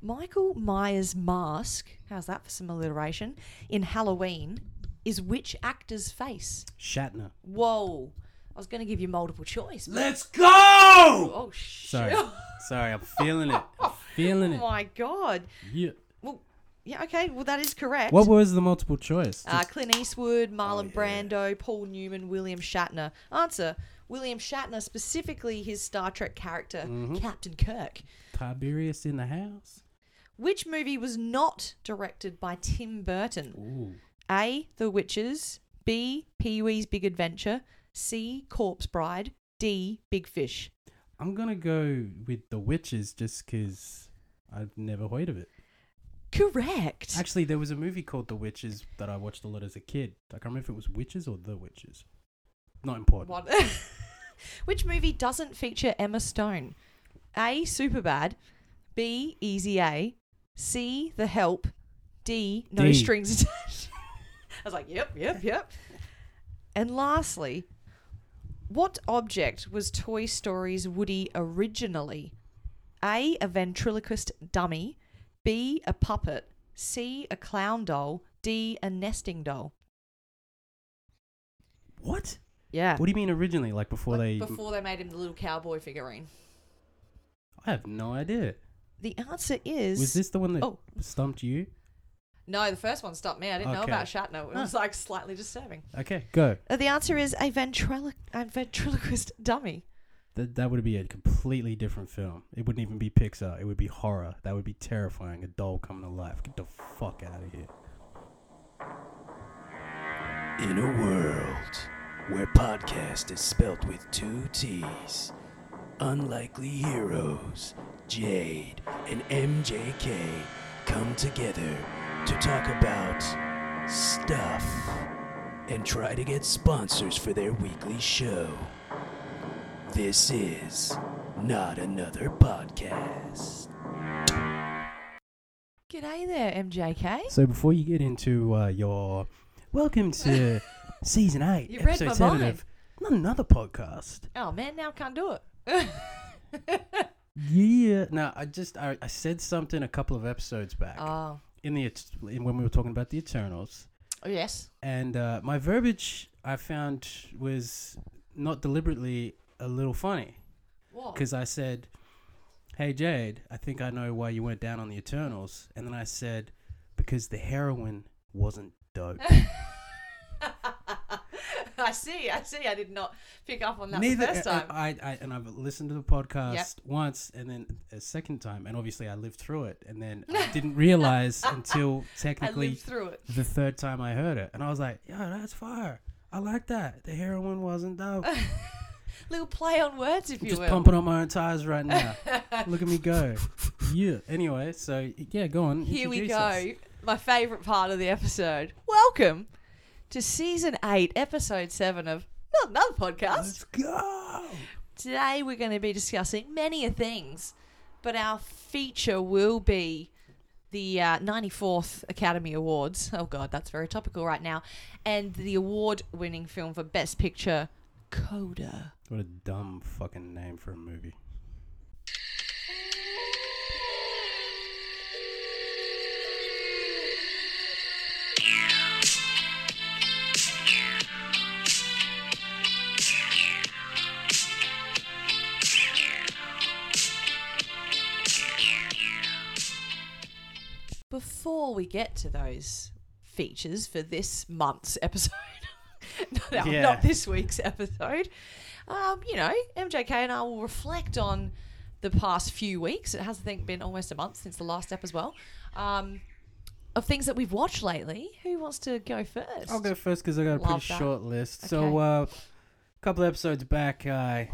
Michael Myers' mask, how's that for some alliteration, in Halloween is which actor's face? Shatner. Whoa. I was going to give you multiple choice. but- Let's go! Oh, shit. Sorry. Sorry, I'm feeling it. I'm feeling it. Oh, it. my God. Yeah. Well, yeah, okay. Well, that is correct. What was the multiple choice? Uh, Clint Eastwood, Marlon Oh. Brando, Paul Newman, William Shatner. Answer: William Shatner, specifically his Star Trek character, Mm-hmm. Captain Kirk. Tiberius in the house. Which movie was not directed by Tim Burton? Ooh. A. The Witches. B. Pee Wee's Big Adventure. C. Corpse Bride. D. Big Fish. I'm gonna go with the witches just because I've never heard of it. Correct. Actually, there was a movie called The Witches that I watched a lot as a kid. I can't remember if it was Witches or The Witches. Not important. What? Which movie doesn't feature Emma Stone? A. Superbad. B. Easy A. C. The Help. D. No D. strings attached. I was like, yep, yep, yep. And lastly, what object was Toy Story's Woody originally? A. A ventriloquist dummy. B. A puppet. C. A clown doll. D. A nesting doll. What? Yeah. What do you mean originally? Like before Like, they? before they made him the little cowboy figurine. I have no idea. The answer is Was this the one that Oh. stumped you? no. The first one stopped me. I didn't know Okay. about Shatner. It was like slightly disturbing. Okay, go. Uh, the answer is a, ventrilo- a ventriloquist dummy. That that would be a completely different film. It wouldn't even be Pixar. It would be horror. That would be terrifying. A doll coming to life. Get the fuck out of here. In a world where podcast is spelt with two T's, unlikely heroes, Jade and MJK come together to talk about stuff and try to get sponsors for their weekly show. This is not another podcast. G'day there, MJK. So before you get into uh, your welcome to season eight, You read episode my seven mind. of not another podcast. Oh man, now I can't do it. Yeah. Now I just I, I said something a couple of episodes back oh. in the in, when we were talking about the Eternals, oh, yes. and uh, my verbiage I found was not deliberately a little funny What? because I said, "Hey Jade, I think I know why you went down on the Eternals," and then I said, "Because the heroine wasn't dope." I see. I see. I did not pick up on that Neither the first I, time. I, I and I've listened to the podcast once and then a second time, and obviously I lived through it, and then I didn't realize until I technically through it. the third time I heard it, and I was like, "Yo, that's fire! I like that." The heroin wasn't dope. Little play on words, if I'm you just will. Just pumping up my own tires right now. Look at me go. Yeah. Anyway, so yeah, go on. Here we go. us. My favourite part of the episode. Welcome to season eight, episode seven of Not Another Podcast. Let's go. Today we're going to be discussing many a things, but our feature will be the uh, 94th Academy Awards. Oh god, that's very topical right now. And the award-winning film for Best Picture, Coda. What a dumb fucking name for a movie. Before we get to those features for this month's episode, not, Yeah. not this week's episode, um, you know, MJK and I will reflect on the past few weeks. It has, I think, been almost a month since the last ep as well. Um, of things that we've watched lately. Who wants to go first? I'll go first because I got a Love pretty that. short list. Okay. So, uh, a couple episodes back, I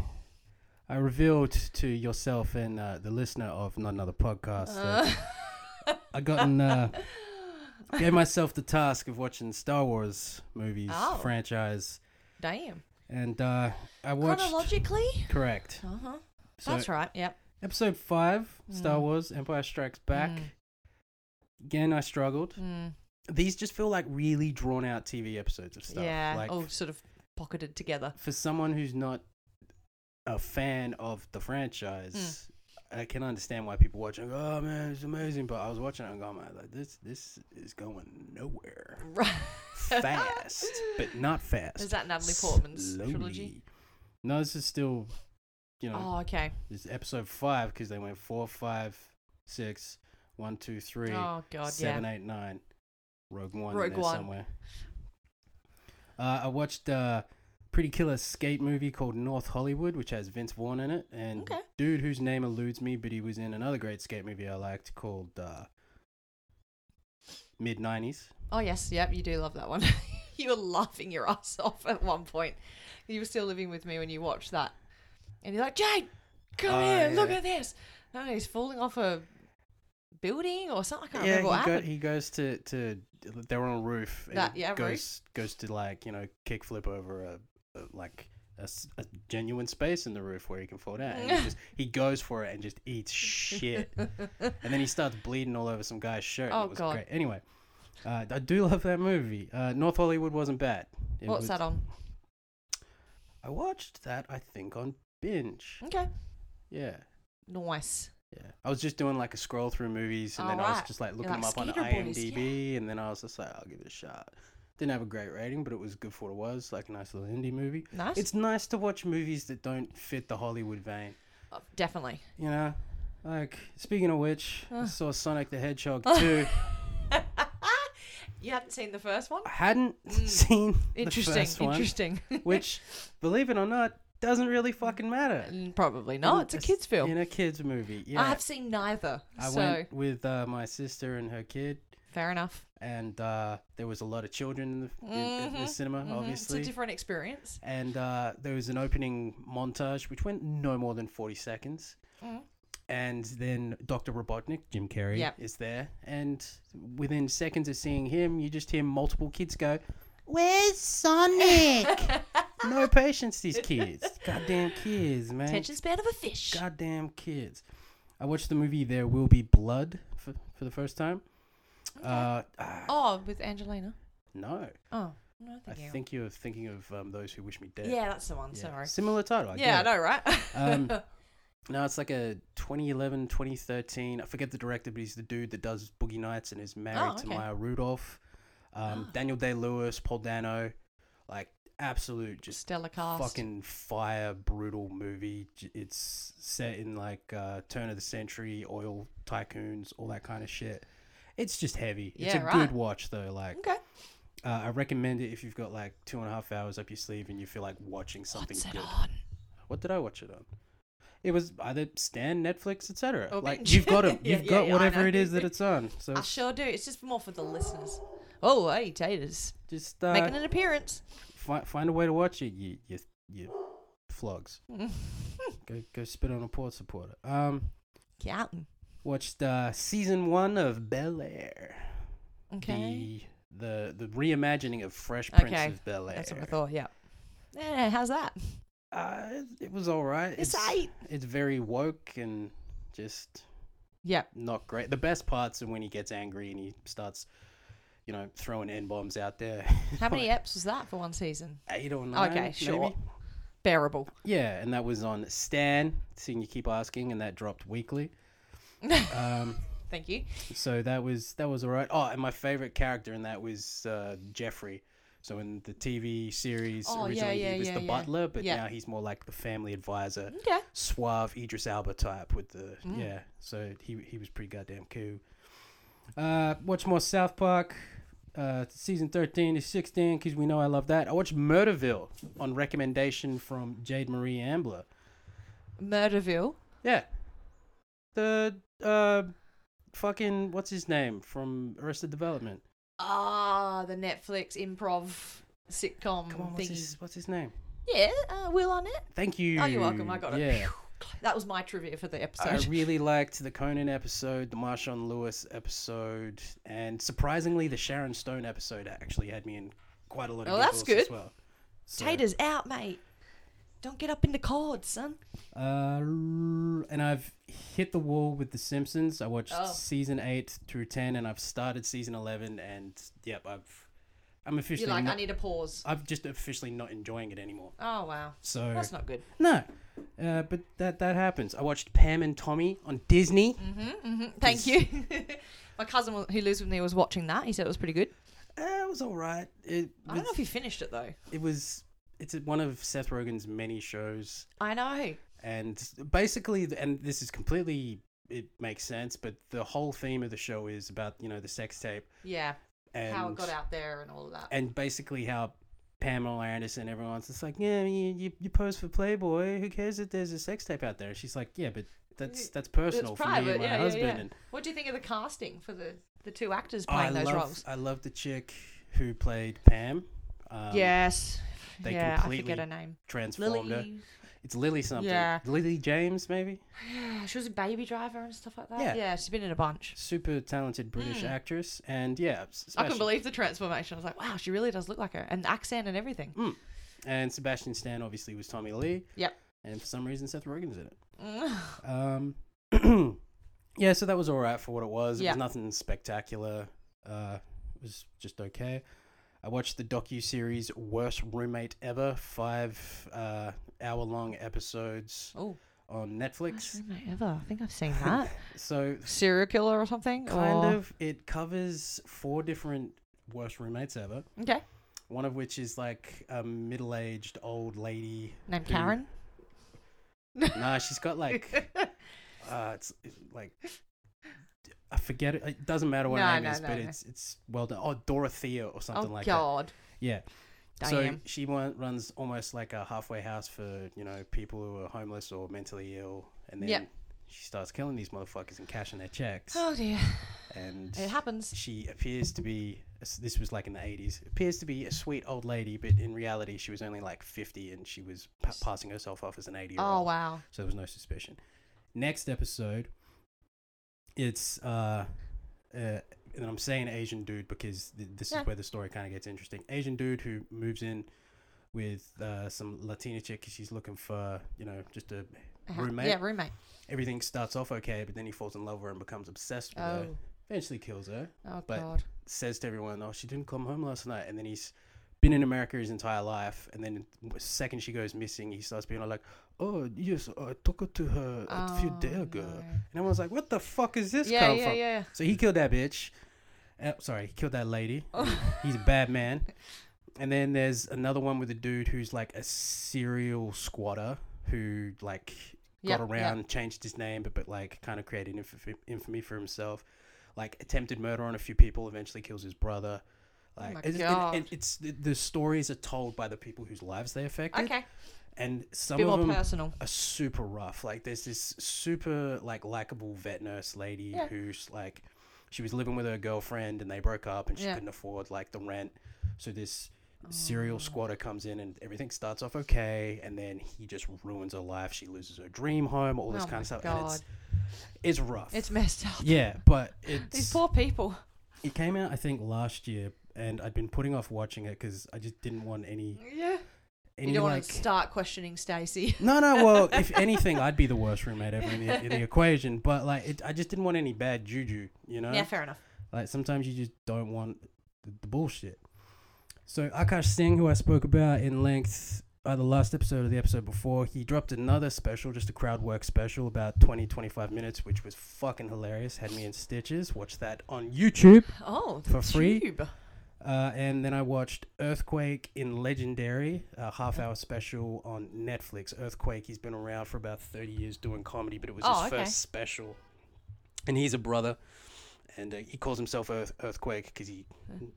I revealed to yourself and uh, the listener of Not Another Podcast that I gotten uh, gave myself the task of watching Star Wars movies Oh. franchise, Damn. and uh, I watched Chronologically? correct. Uh huh. So, That's right. Yep. Episode five, Star Mm. Wars: Empire Strikes Back. Mm. Again, I struggled. Mm. These just feel like really drawn out TV episodes of stuff. Yeah. Like all sort of pocketed together. for someone who's not a fan of the franchise, I can understand why people watch it and go, "Oh man, it's amazing." But I was watching it and going, "Man, like this, this is going nowhere Right. fast, but not fast." Is that Natalie Portman's Slowly. trilogy? No, this is still, you know, Oh, okay. this is episode five because they went four, five, six, one, two, three, Oh God, seven, yeah. eight, nine. Rogue One Rogue in there One. somewhere. Uh, I watched a pretty killer skate movie called North Hollywood, which has Vince Vaughn in it, and Okay. dude whose name eludes me, but he was in another great skate movie I liked called uh, Mid '90s. Oh yes, yep. You do love that one. you were laughing your ass off at one point. You were still living with me when you watched that, and you're like, Jade, come Oh, here, look at this. No, he's falling off a building or something. I can't yeah, remember what he, go, happened. he goes to to they're on a roof. That- he yeah, roof. goes goes to like you know kickflip over a, a like a genuine space in the roof where he can fall down. And he just he goes for it and just eats shit, and then he starts bleeding all over some guy's shirt. Oh, it was God. great. Anyway, uh, I do love that movie. Uh, North Hollywood wasn't bad. It What's was- that on? I watched that I think on binge. Okay, Yeah. nice. Yeah, I was just doing like a scroll through movies, and Oh, then I was just like looking like, them up on Skater Boys, IMDb, and then I was just like, I'll give it a shot. Didn't have a great rating, but it was good for what it was, like a nice little indie movie. Nice. It's nice to watch movies that don't fit the Hollywood vein, Oh, definitely. you know. Like speaking of which, I saw Sonic the Hedgehog 2. you hadn't seen the first one? I hadn't Mm. seen Interesting. the first one, interesting. which, believe it or not, doesn't really fucking matter. Probably not. In It's a kids' film. In a kids movie, yeah. I have seen neither. I so went with uh, my sister and her kid. fair enough. And uh, there was a lot of children in the, in, in the Mhm, cinema, Mhm. obviously. It's a different experience. and uh, there was an opening montage which went no more than 40 seconds. Mhm. And then Dr. Robotnik, Jim Carrey, Yep. is there. And within seconds of seeing him, you just hear multiple kids go, Where's Sonic? no patience, these kids. Goddamn kids, man. Attention span of a fish. Goddamn kids. I watched the movie There Will Be Blood for, for the first time. Uh, ah, oh, with Angelina. no. Oh, no, I thank you. think you're thinking of um, those who wish me dead. Yeah, that's the one. Yeah. Sorry. Similar title. I yeah, I get it. know, right? Um, No, it's like a 2011, 2013. I forget the director, but he's the dude that does Boogie Nights and is married Oh, to okay. Maya Rudolph. Um, Ah. Daniel Day Lewis, Paul Dano, like absolute just Stellar cast. fucking fire brutal movie. J- It's set in like uh, turn of the century, oil tycoons, all that kind of shit. It's just heavy. it's a right. good watch though. Like Okay. uh, I recommend it if you've got like two and a half hours up your sleeve and you feel like watching something What's it good. on? What did I watch it on? It was either Stan, Netflix, etc. Or Like you've got Yeah, You've yeah, got yeah, whatever it is that it's on. So I sure do. It's just more for the listeners. Oh, hey, Taters. just uh, Making an appearance. fi- find a way to watch it. You you you flogs. go go spit on a port supporter. Um, Counting. Watched uh, season one of Bel Air. Okay. The the the reimagining of Fresh Prince Okay, of Bel Air. That's what I thought, yeah. Yeah, how's that? Uh, it, was all right. It's eight. It's very woke and just Yep. not great. The best parts are when he gets angry and he starts, you know, throwing n bombs out there. How many eps was that for one season? Eight or nine. Okay, sure. maybe? Bearable. Yeah, and that was on Stan. Seeing you keep asking, and that dropped weekly. Um, Thank you. so that was that was alright. Oh, and my favorite character in that was uh, Geoffrey. So in the TV series, Oh, originally yeah, he was yeah, the yeah. butler, but Yeah. now he's more like the family advisor. Okay. suave Idris Elba type with the Mm. yeah. So he he was pretty goddamn cool. Uh, watch more South Park. Uh, season thirteen to sixteen because we know I love that. I watched Murderville on recommendation from Jade Marie Ambler. Murderville. Yeah, the uh, fucking what's his name from Arrested Development? Ah, the Netflix improv sitcom Come on, what's thingy. his what's his name? Yeah, uh, Will Arnett. Thank you. Oh, you're welcome. I got it. Yeah. That was my trivia for the episode. I episode. really liked the Conan episode, the Marshawn Lewis episode, and surprisingly, the Sharon Stone episode actually had me in quite a lot of Oh, that's giggles as good. well. So, Taters out, mate. Don't get up in the cords, son. Uh, and I've hit the wall with The Simpsons. I watched Oh. season eight through ten, and I've started season eleven, and yep, I've I'm officially. You're like, not, I need a pause. I'm just officially not enjoying it anymore. Oh wow, So that's not good. no, uh, but that that happens. I watched Pam and Tommy on Disney. Mm-hmm, mm-hmm. Thank you. My cousin who lives with me was watching that. He said it was pretty good. Uh, it was all right. It I don't know if you finished it though. it was. It's one of Seth Rogen's many shows, I know. and basically, and this is completely. It makes sense, but the whole theme of the show is about you know the sex tape Yeah, and how it got out there and all of that. and basically how Pamela Anderson, and everyone's just like, yeah, you, you you pose for Playboy. Who cares if there's a sex tape out there? She's like, yeah, but that's that's personal for me private, and my yeah, yeah, husband. yeah. And What do you think of the casting for the the two actors Oh, playing those love roles? I love the chick who played Pam. Um, yes. They yeah, I completely forget her name. transformed her. Lily. It's Lily something. Yeah. Lily James maybe. Yeah, she was a baby driver and stuff like that. Yeah. Yeah, she's been in a bunch. Super talented British Mm. actress, and yeah, I Sebastian, couldn't believe the transformation. I was like, wow, she really does look like her, and the accent and everything. and Sebastian Stan obviously was Tommy Lee. Yep. And for some reason, Seth Rogen's in it. Mm. Um, yeah, so that was all right for what it was. It Yeah. was nothing spectacular. Uh, it was just okay. I watched the docu series "Worst Roommate Ever," five uh, hour long episodes oh, on worst Netflix. roommate ever. I think I've seen that. So, Serial killer or something. kind or- of, it covers four different worst roommates ever. Okay. One of which is like a middle aged old lady. Named who- Karen. Nah, she's got like uh, it's like I forget it. It doesn't matter what No, her name no, is, no, but it's it's well done. Oh, Dorothea or oh, something like that. oh like God. that. Yeah. Damn. So she runs almost like a halfway house for you know people who are homeless or mentally ill, and then Yep. she starts killing these motherfuckers and cashing their checks. oh dear. And It happens. she appears to be this was like in the 80s appears to be a sweet old lady but in reality she was only like 50 and she was pa- passing herself off as an 80 year old Oh wow. so there was no suspicion. Next episode, it's uh, uh and I'm saying Asian dude because th- this Yeah. is where the story kind of gets interesting. Asian dude who moves in with uh, some Latina chick she's looking for you know just a Uh-huh. Roommate? Yeah, roommate. everything starts off okay, but then he falls in love with her and becomes obsessed with her. Oh. Eventually kills her. Oh But- God. Says to everyone, "Oh, she didn't come home last night," and then he's been in America his entire life, and then the second she goes missing, he starts being like, "Oh yes, I talked to her a few Oh, days ago," no. and everyone's like, "What the fuck is this Yeah, come yeah, from?" yeah. So he killed that bitch. Uh, sorry, he killed that lady. He's a bad man. And then there's another one with a dude who's like a serial squatter who like got yep. around, changed his name, but but like kind of created inf- infamy for himself. Like attempted murder on a few people, eventually kills his brother. Oh like Oh it's, it- God. it- it's the, the stories are told by the people whose lives they affected, Okay. and some of them personal. are super rough. Like there's this super like likable vet nurse lady Yeah. who's like she was living with her girlfriend and they broke up and she Yeah. couldn't afford like the rent. So this Oh. serial squatter comes in and everything starts off okay and then he just ruins her life. She loses her dream home, all this Oh kind of stuff. And it's it's rough. It's messed up. yeah, but it's These poor people. it came out I think last year and I'd been putting off watching it because I just didn't want any Yeah. any you don't like want to start questioning Stacey. no, no. Well, if anything, I'd be the worst roommate ever in the, in the equation. But like, it, I just didn't want any bad juju. You know, Yeah, fair enough. like sometimes you just don't want the, the bullshit. So Akaash Singh, who I spoke about in length uh, the last episode of the episode before, he dropped another special, just a crowd work special, about 20, 25 minutes, which was fucking hilarious. Had me in stitches. Watch that on YouTube. Oh, the For free? tube. Uh, and then I watched Earthquake in Legendary, a half hour special on Netflix. Earthquake, he's been around for about 30 years doing comedy, but it was Oh, his okay. first special. And he's a brother, and uh, he calls himself Earth, Earthquake because he,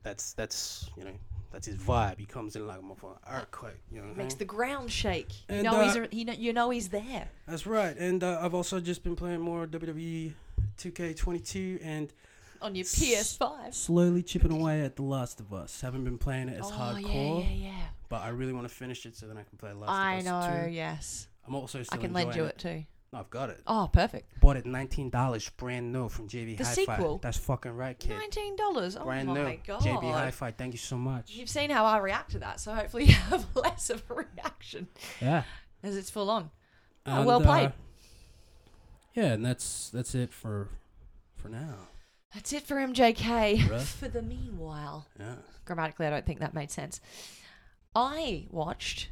that's, that's, you know, that's his vibe. He comes in like a motherfucking earthquake, you know I Makes mean? the ground shake. You And, know he's uh, a, he know, you know he's there. That's right. And uh, I've also just been playing more WWE 2K22 and On your s- PS5. slowly chipping away at The Last of Us. Haven't been playing it as oh, hardcore. yeah, yeah, yeah. but I really want to finish it so then I can play Last I of Us know, 2. yes. I'm also still I can lend you enjoying it too. No, I've got it. Oh, perfect. Bought it nineteen dollars, brand new from JB The Hi-Fi. sequel? That's fucking right, kid. Nineteen dollars. Oh brand my new. god. JB Hi-Fi. Thank you so much. You've seen how I react to that, so hopefully you have less of a reaction Yeah. as it's full on. Oh, And, well played. uh, yeah, and that's that's it for for now. That's it for MJK. For the meanwhile, Yeah. grammatically, I don't think that made sense. I watched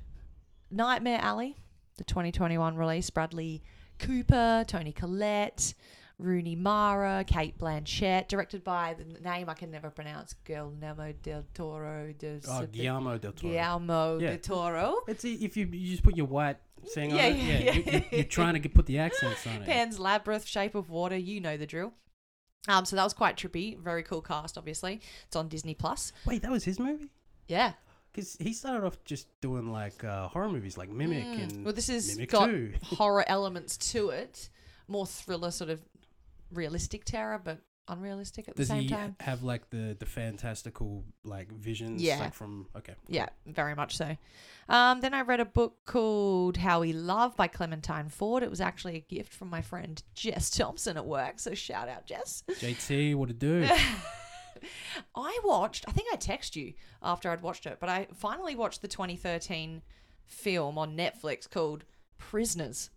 Nightmare Alley, the 2021 release. Bradley Cooper, Toni Collette, Rooney Mara, Cate Blanchett, directed by the name I can never pronounce, Guillermo del Toro. De Oh, Guillermo del Toro. Guillermo Yeah. del Toro. It's e- if you, you just put your white thing Yeah, on it. yeah, Yeah, yeah. You, you're trying to get, put the accents on it. Pan's Labyrinth, Shape of Water, you know the drill. Um, so that was quite trippy. Very cool cast, obviously. It's on Disney Plus. Wait, that was his movie? Yeah. Because he started off just doing like uh, horror movies, like Mimic and Mm. Well, this has Mimic got 2. horror elements to it, more thriller, sort of realistic terror, but unrealistic at the Does same he time. have like the the fantastical like visions? Yeah. Like from okay. Yeah, very much so. Um, then I read a book called How We Love by Clementine Ford. It was actually a gift from my friend Jess Thompson at work. So shout out, Jess. JT, what to do? I watched, I think I texted you after I'd watched it, but I finally watched the 2013 film on Netflix called Prisoners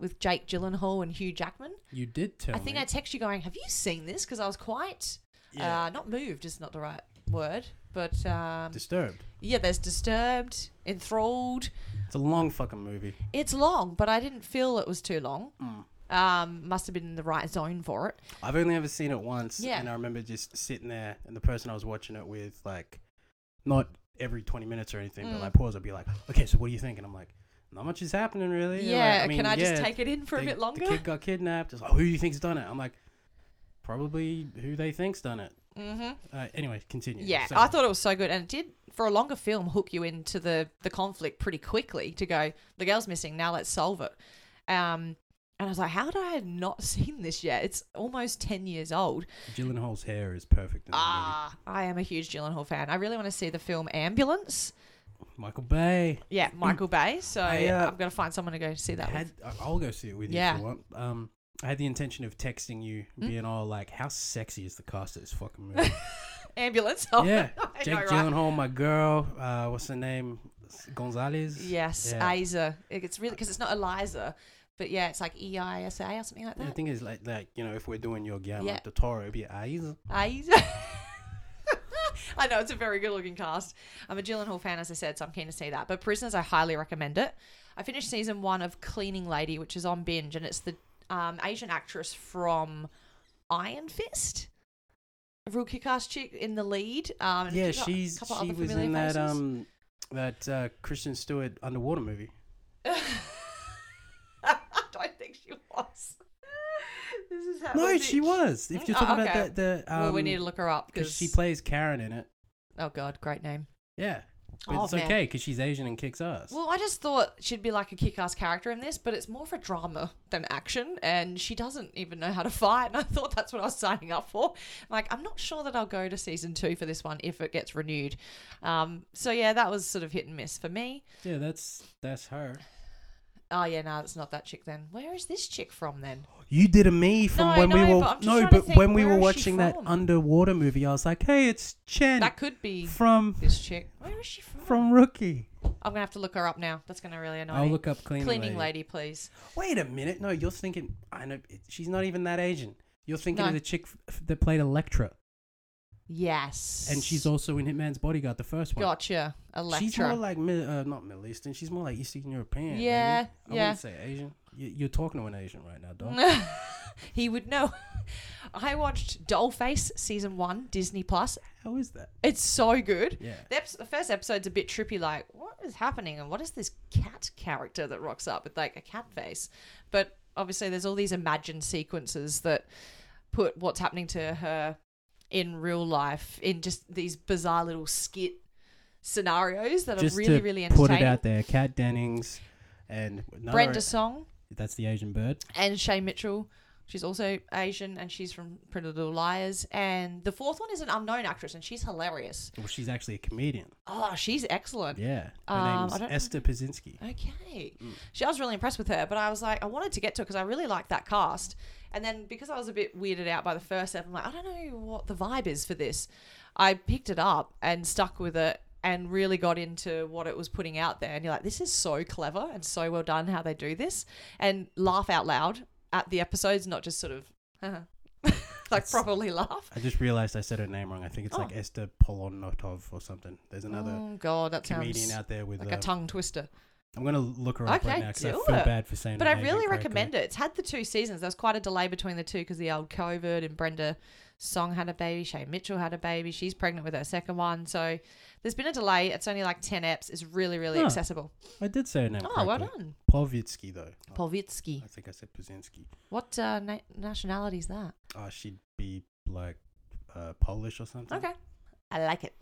with Jake Gyllenhaal and Hugh Jackman. you did tell I think me. I texted you going, Have you seen this? Because I was quite, Yeah. uh, not moved is not the right word, but um, Disturbed. yeah, there's disturbed, enthralled. It's a long fucking movie. It's long, but I didn't feel it was too long. Mm. Um, must have been in the right zone for it. I've only ever seen it once, Yeah. and I remember just sitting there, and the person I was watching it with, like, not every twenty minutes or anything, Mm. but like pause, I'd be like, "Okay, so what do you think?" And I'm like, "Not much is happening really." Yeah, like, mean, can I just take it in for a bit longer? The kid got kidnapped. It's like, who do you think's done it? I'm like, probably who they think's done it. mm-hmm. Uh, anyway, continue. Yeah, So- I thought it was so good, and it did for a longer film hook you into the the conflict pretty quickly. To go, the girl's missing. Now let's solve it. Um, and I was like, how did I have not seen this yet? It's almost ten years old. Gyllenhaal's hair is perfect Ah, I am a huge Gyllenhaal fan. I really want to see the film Ambulance. Michael Bay. Yeah, Michael Bay. So I, uh, I'm gonna find someone to go see that. Had, with. I'll go see it with you Yeah. if you want. Um, I had the intention of texting you, Hmm? being all like, "How sexy is the cast of this fucking movie?" Ambulance. Oh, yeah, Jake know, right? Gyllenhaal, my girl. Uh, what's her name? Gonzalez. Yes, Yeah. Isa. It's really because it's not Eliza, but yeah, it's like E I S A or something like The that. thing is, like, like you know, if we're doing your game, Yeah. the Toro, it'd be Aiza. Isa. I know it's a very good looking cast. I'm a Gyllenhaal fan, as I said, so I'm keen to see that. But Prisoners, I highly recommend it. I finished season one of Cleaning Lady, which is on binge, and it's the um, Asian actress from Iron Fist. A real kick-ass chick in the lead. Um, Yeah, she's she was in that faces. um that uh, Kristen Stewart underwater movie. I don't think she was. This is how No, was she it? was. If you're Oh, talking okay. about the the um, well, we need to look her up because because she plays Karen in it. Oh God, great name. Yeah, but Oh, it's man. okay because she's Asian and kicks ass. Well, I just thought she'd be like a kick-ass character in this, but it's more for a drama than action, and she doesn't even know how to fight. And I thought that's what I was signing up for. Like, I'm not sure that I'll go to season two for this one if it gets renewed. Um, so yeah, that was sort of hit and miss for me. yeah, that's that's her. Oh yeah, no, it's not that chick then. Where is this chick from then? You did a me from No, when we were but I'm just no, trying to but think, when we where were is she watching that from? underwater movie, I was like, "Hey, it's Chen That could be from this chick. Where is she from? from Rookie." I'm gonna have to look her up now. That's gonna really annoy I'll me. look up cleaning, Cleaning lady. lady, please. Wait a minute. No, you're thinking. I know it- she's not even that Asian. You're thinking No. of the chick f- that played Elektra, Yes. and she's also in Hitman's Bodyguard, the first one. Gotcha. Elektra. She's more like uh, not Middle Eastern. She's more like Eastern European. Yeah, maybe. I yeah. wouldn't say Asian. You, you're talking to an Asian right now, dog. he would know. I watched Dollface season one, Disney Plus. How is that? It's so good. Yeah. The, ep- the first episode's a bit trippy, like, what is happening? And what is this cat character that rocks up with like a cat face? But obviously, there's all these imagined sequences that put what's happening to her in real life in just these bizarre little skit scenarios that Just are really, to really put it out there, Kat Dennings and Brenda Song That's the Asian bird. and Shay Mitchell. She's also Asian and she's from Pretty Little Liars. And the fourth one is an unknown actress and she's hilarious. Well, she's actually a comedian. Oh, she's excellent. Yeah. Her Um, name's. Esther Pazinski. Okay. Mm. She, I was really impressed with her, but I was like, I wanted to get to it because I really like that cast. And then because I was a bit weirded out by the first step, I'm like, I don't know what the vibe is for this. I picked it up and stuck with it and really got into what it was putting out there. And you're like, this is so clever and so well done how they do this. And laugh out loud at the episodes, not just sort of. like properly laugh. I just realized I said her name wrong. I think it's like Oh. Esther Polonotov or something. There's another oh god, that comedian sounds out there with. like uh, a tongue twister. I'm gonna look her up Okay, right now because I do feel it. bad for saying. But I really recommend it. It's had the two seasons. There was quite a delay between the two because the old COVID and Brenda Song had a baby. Shay Mitchell had a baby. She's pregnant with her second one. So there's been a delay. It's only like 10 eps. It's really, really Huh. accessible. I did say her name. Oh, well correctly. done. Polvitsky though. Oh, Polvitsky. I think I said Puzinski. What uh, na- nationality is that? Oh, she'd be like uh, Polish or something. Okay. I like it.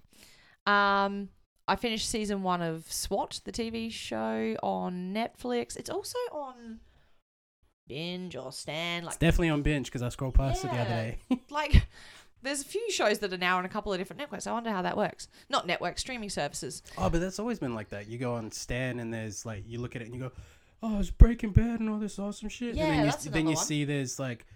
Um, I finished season one of SWAT, the TV show on Netflix. It's also on Binge or Stan. It's Like, definitely on binge because I scrolled past it the other day. like, there's a few shows that are now on a couple of different networks. I wonder how that works. Not network streaming services. oh, but that's always been like that. You go on Stan and there's like you look at it and you go, "Oh, it's Breaking Bad and all this awesome shit." Yeah, and then you, that's then you one. see there's like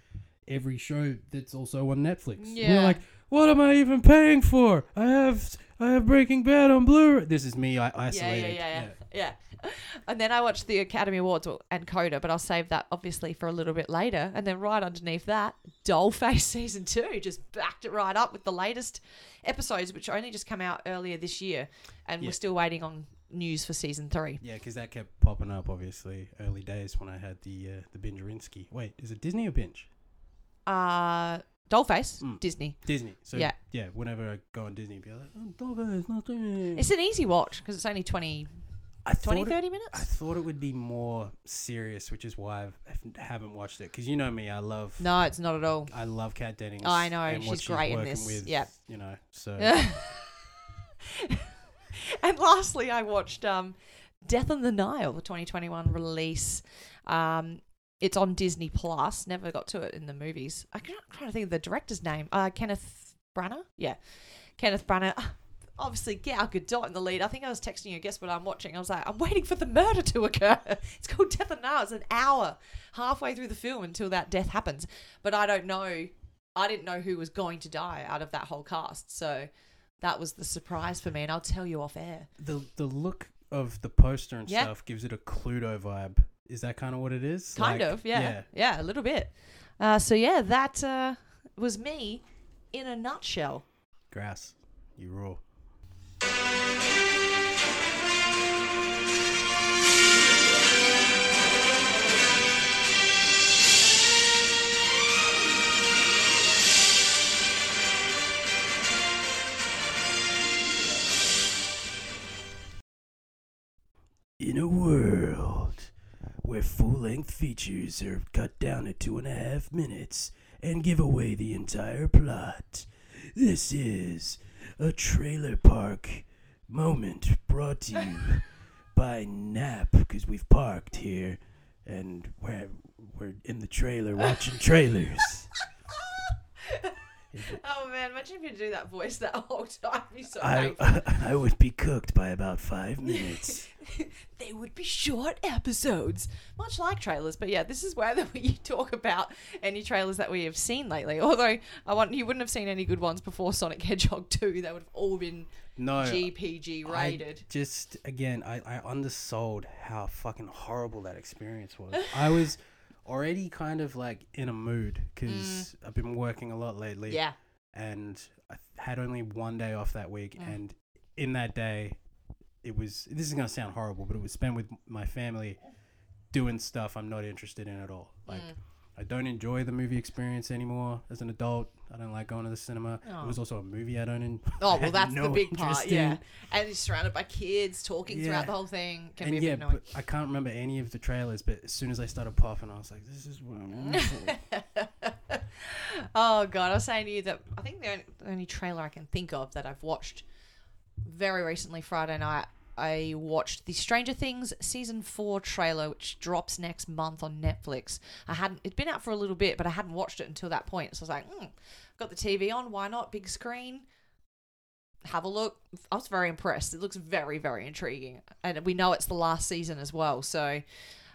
every show that's also on Netflix. Yeah. You're like, what am I even paying for? I have I have Breaking Bad on Blu-ray. This is me I- Yeah, isolated. yeah, yeah, yeah, yeah. And then I watched the Academy Awards and Coda, but I'll save that obviously for a little bit later. And then right underneath that, Dollface season two just backed it right up with the latest episodes, which only just come out earlier this year, and Yeah. we're still waiting on news for season three. Yeah, because that kept popping up. Obviously, early days when I had the uh, the Bingerinsky. Wait, is it Disney or Binge? Uh, Dollface, Mm. Disney. Disney. So Yeah. yeah, whenever I go on Disney, be like, oh, Dolphins, nothing. It's an easy watch because it's only 20, I 20 thought it- 30 I thought it would be more serious, which is why I've, I haven't watched it. Because you know me, I love No, it's not at all. I love Kat Dennings. I know, what she's great in this. With, Yep. you know, so and lastly, I watched um, Death on the Nile, the 2021 release. Um, it's on Disney Plus. Never got to it in the movies. I can't, I'm trying to think of the director's name. Uh, Kenneth Branagh. Yeah, Kenneth Branagh. Obviously, Gal Gadot in the lead. I think I was texting you. Guess what I'm watching? I was like, I'm waiting for the murder to occur. It's called Death the Nile. It's an hour, halfway through the film until that death happens. But I don't know. I didn't know who was going to die out of that whole cast. So that was the surprise for me, and I'll tell you off air. the the look of the poster and Yeah. stuff gives it a Cluedo vibe. Is that kind of what it is? Kind Like, of, yeah. yeah, a little bit. Uh, so yeah, that uh, was me in a nutshell. Grass, you rule. In a world where full length features are cut down to two and a half minutes and give away the entire plot, this is a trailer park moment brought to you by Nap because we've parked here and we're, we're in the trailer watching trailers. Oh man, imagine if you do that voice that whole time. Be so I. I would be cooked by about five minutes. they would be short episodes, much like trailers. But yeah, this is where we talk about any trailers that we have seen lately. Although I want you wouldn't have seen any good ones before Sonic Hedgehog 2. They would have all been No, GPG I rated. just again, I, I undersold how fucking horrible that experience was. I was already kind of like in a mood because I've been working a lot lately. Mm. Yeah. And I had only one day off that week, Mm. and in that day, it was. This is gonna sound horrible, but it was spent with my family, doing stuff I'm not interested in at all. Like. Mm. I don't enjoy the movie experience anymore as an adult. I don't like going to the cinema. Oh. It was oh. also a movie I don't. En- Oh well, that's the big part, yeah. in. And you're surrounded by kids talking Yeah. throughout the whole thing. Can and be a yeah, bit annoying. I can't remember any of the trailers. But as soon as I started popping, I was like, "This is what I'm in for." oh god, I was saying to you that I think the only, the only trailer I can think of that I've watched very recently Friday night. I watched the Stranger Things season four trailer, which drops next month on Netflix. I hadn't; it'd been out for a little bit, but I hadn't watched it until that point. So I was like, hmm, got the TV on, why not? Big screen. Have a look. I was very impressed. It looks very, very intriguing, and we know it's the last season as well. So,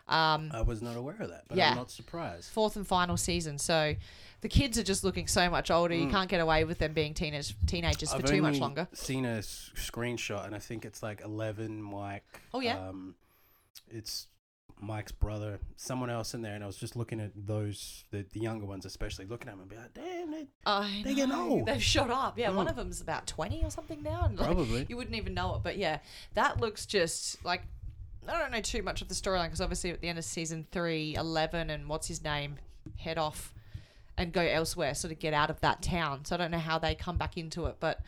um, I was not aware of that, but Yeah. I'm not surprised. fourth and final season. So the kids are just looking so much older. You Mm. can't get away with them being teenage teenagers for I've too much longer. Seen a s- screenshot, and I think it's like 11 like. Oh, yeah? Um, it's Mike's brother, someone else in there, and I was just looking at those, the, the younger ones especially, looking at them and be like, damn, they, I they get old. They've shot up. Yeah, one Mm. of them's about 20 or something now. And like, Probably. you wouldn't even know it. But yeah, that looks just like. I don't know too much of the storyline because obviously at the end of season three, Eleven and what's his name head off and go elsewhere, sort of get out of that town. So I don't know how they come back into it, but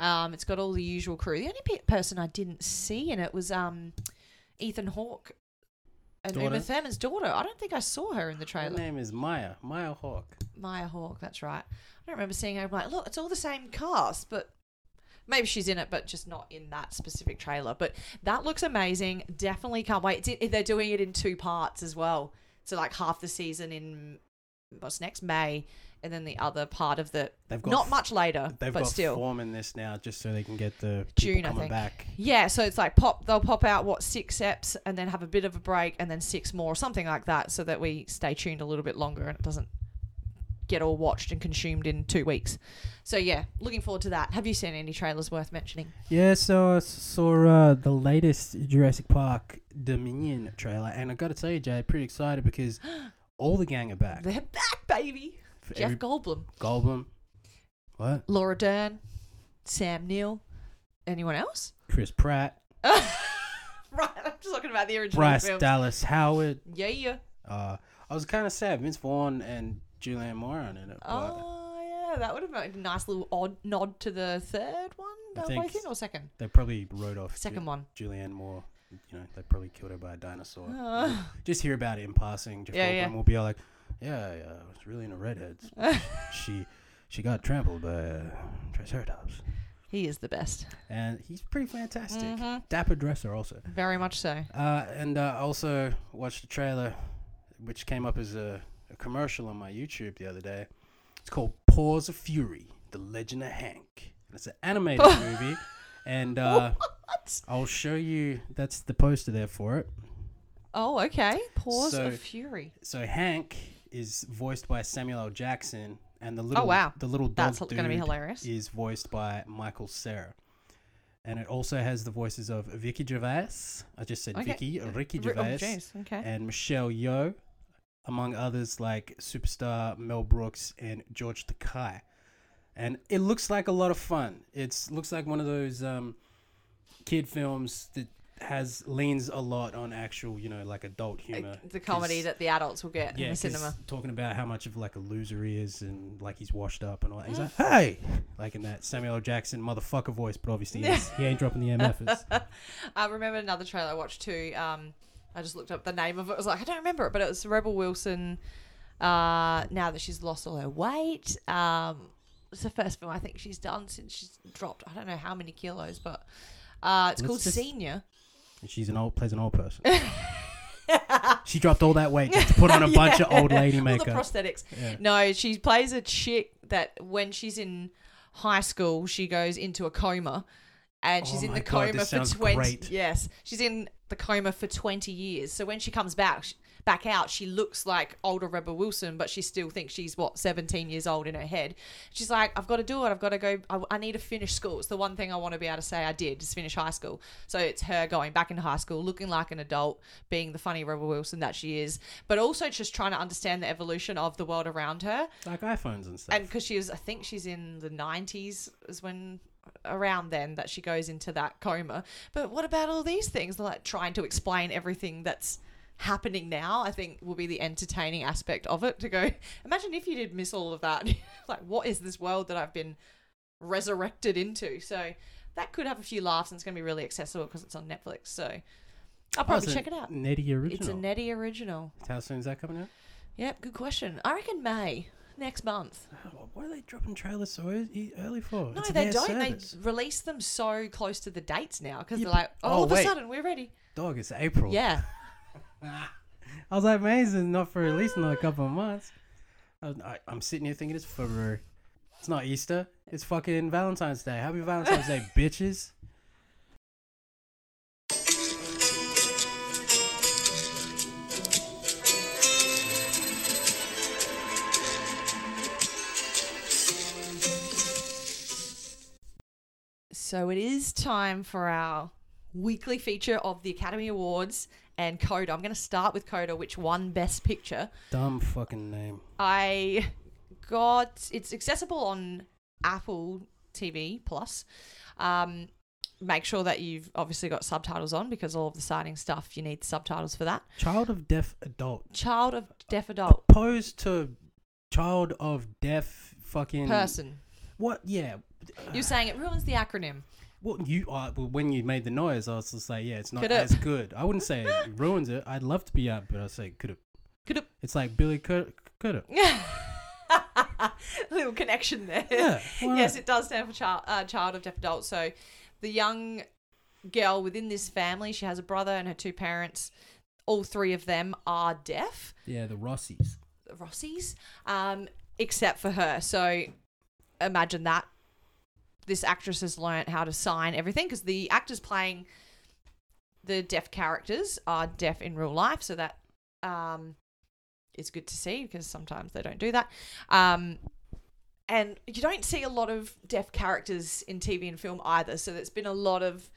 um, it's got all the usual crew. The only pe- person I didn't see in it was um, Ethan Hawke and Uma Daughter? Thurman's daughter. I don't think I saw her in the trailer. her name is Maya, Maya Hawke. Maya Hawke, that's right. I don't remember seeing her. I'm like, look, it's all the same cast, but maybe she's in it, but just not in that specific trailer. But that looks amazing. Definitely can't wait. It's, they're doing it in two parts as well. So like half the season in what's next May, and then the other part of the They've got not much later, They've but got still. form in this now, just so they can get the June, people I think. back. Yeah, so it's like pop. They'll pop out what six eps, and then have a bit of a break, and then six more, or something like that, so that we stay tuned a little bit longer, and it doesn't get all watched and consumed in two weeks. So yeah, looking forward to that. Have you seen any trailers worth mentioning? Yeah, so I saw uh, the latest Jurassic Park Dominion trailer, and I got to tell you, Jay, pretty excited because all the gang are back. They're back, baby. For Jeff Goldblum, Goldblum, what? Laura Dern, Sam Neill. Anyone else? Chris Pratt, right, I'm just talking about the original Bryce films. Dallas Howard. yeah, yeah. Uh, I was kind of sad Vince Vaughn and Julianne Moore in it, Oh yeah, that would have been a nice little odd nod to the third one. I think or second? they probably wrote off Second Ju- one. Julianne Moore. You know, they probably killed her by a dinosaur. Uh, Just hear about it in passing. Jeff Yeah, Goldblum yeah. will be like, "Yeah, yeah, I was really into redheads. she she got trampled by a triceratops." he is the best. and he's pretty fantastic. Mhm. Dapper dresser also. Very much so. Uh, and uh, I also watched the trailer, which came up as a, a commercial on my YouTube the other day. It's called Paws of Fury: The Legend of Hank. And it's an animated movie, and uh, What? I'll show you. That's the poster there for it. Oh, okay. Paws So- of fury. So Hank is voiced by Samuel L. Jackson, and the little Oh, wow. the little dog That's to be dude hilarious. is voiced by Michael Cera. And it also has the voices of Vicky Gervais. I just said Okay. Vicky, Ricky Ri- Gervais, Oh, jeez. Okay. and Michelle Yeoh, among others like superstar Mel Brooks and George Takei. And it looks like a lot of fun. It looks like one of those um, kid films that has leans a lot on actual, you know, like adult humor. The comedy that the adults will get yeah, in the cinema. talking about how much of like a loser he is and like he's washed up and all that. He's like, hey, like in that Samuel L. Jackson motherfucker voice, but obviously he's, he ain't dropping the MFs. I remember another trailer I watched too. Um, I just looked up the name of it. I was like, I don't remember it, but it was Rebel Wilson. Uh, now that she's lost all her weight, um, it's the first film I think she's done since she's dropped. I don't know how many kilos, but uh, it's Let's called just- Senior. And she's an old plays an old person. she dropped all that weight just to put on a bunch of old lady All the makeup. prosthetics. Yeah. No, she plays a chick that when she's in high school, she goes into a coma. And oh she's Oh in the coma this for 20 great. Yes. She's in the coma for 20 years. So when she comes back back out, she looks like older Rebel Wilson, but she still thinks she's what 17 years old in her head. She's like, "I've got to do it. I've got to go I, I need to finish school. It's the one thing I want to be able to say I did, is finish high school." So it's her going back into high school, looking like an adult, being the funny Rebel Wilson that she is, but also just trying to understand the evolution of the world around her Like iPhones and stuff. and because she was i think she's in the 90s is when around then that she goes into that coma. But what about all these things? Like trying to explain everything that's happening now i think will be the entertaining aspect of it to go imagine if you did miss all of that. Like what is this world that i've been resurrected into? So that could have a few laughs and it's going to be really accessible because it's on netflix. So i'll Oh, probably a check it out. Nettie original. it's a netty original. How soon is that coming out? yep good question. I reckon may next month Oh, What are they dropping trailers so early early for? No, It's they their don't. service. They release them so close to the dates now because Yeah, they're like, oh, oh, all oh, of a wait. sudden we're ready. Dog, it's April. Yeah. I was like, man, this is not for at least another couple of months. I, I, I'm sitting here thinking it's February. It's not Easter. It's fucking Valentine's Day. Happy Valentine's Day, bitches. So it is time for our weekly feature of the Academy Awards, and Coda. I'm going to start with Coda, which won Best Picture. Dumb fucking name. I got it's accessible on Apple TV Plus. Um, make sure that you've obviously got subtitles on because all of the signing stuff you need subtitles for that. Child of deaf adult. Child of deaf adult Opposed to child of deaf fucking person. What? Yeah. You're saying it ruins the acronym. Well, you uh, well, when you made the noise, I was just like, yeah, it's not Could've. as good. I wouldn't say it ruins it. I'd love to be out, but I'd say could have. Could've. It's like Billy could could have. Little connection there. Yeah. why yes, not? it does stand for child, uh, child of deaf adult. So the young girl within this family, she has a brother and her two parents. All three of them are deaf. Yeah, the Rossis. The Rossis, um, except for her. So imagine that. This actress has learnt how to sign everything because the actors playing the deaf characters are deaf in real life. So that um, is good to see because sometimes they don't do that. Um, and you don't see a lot of deaf characters in TV and film either. So there's been a lot of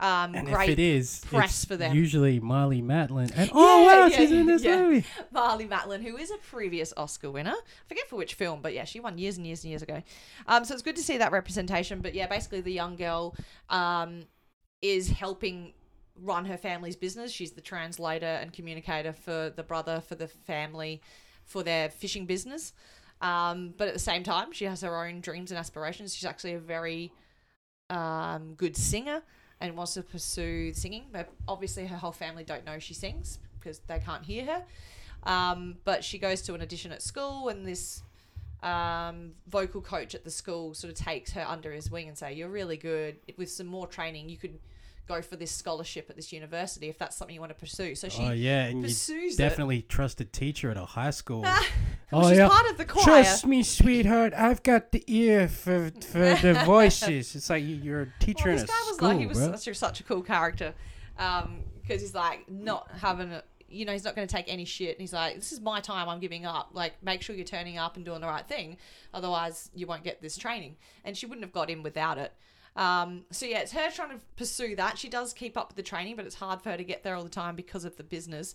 um, And great if it is, press for them. Usually Marlee Matlin. And oh Yeah, wow, yeah, she's in this yeah. movie. Marlee Matlin, who is a previous Oscar winner. I forget for which film, but yeah, she won years and years and years ago. Um, so it's good to see that representation. But yeah, basically the young girl um, is helping run her family's business. She's the translator and communicator for the brother, for the family, for their fishing business. Um, but at the same time, she has her own dreams and aspirations. She's actually a very um, good singer and wants to pursue singing. But obviously, her whole family don't know she sings because they can't hear her. Um, but she goes to an audition at school, and this um, vocal coach at the school sort of takes her under his wing and say, "You're really good. With some more training, you could go for this scholarship at this university if that's something you want to pursue." So she oh yeah, and pursues definitely trusted teacher at a high school. it. oh she's yeah. part of the choir. Trust me, sweetheart. I've got the ear for for the voices. It's like you- you're a teacher well, in this a guy was school, like he was bro. such a, such a cool character um, because he's like not having a you know he's not going to take any shit and he's like this is my time i'm giving up like make sure you're turning up and doing the right thing otherwise you won't get this training and she wouldn't have got in without it um, so yeah it's her trying to pursue that. She does keep up with the training but it's hard for her to get there all the time because of the business.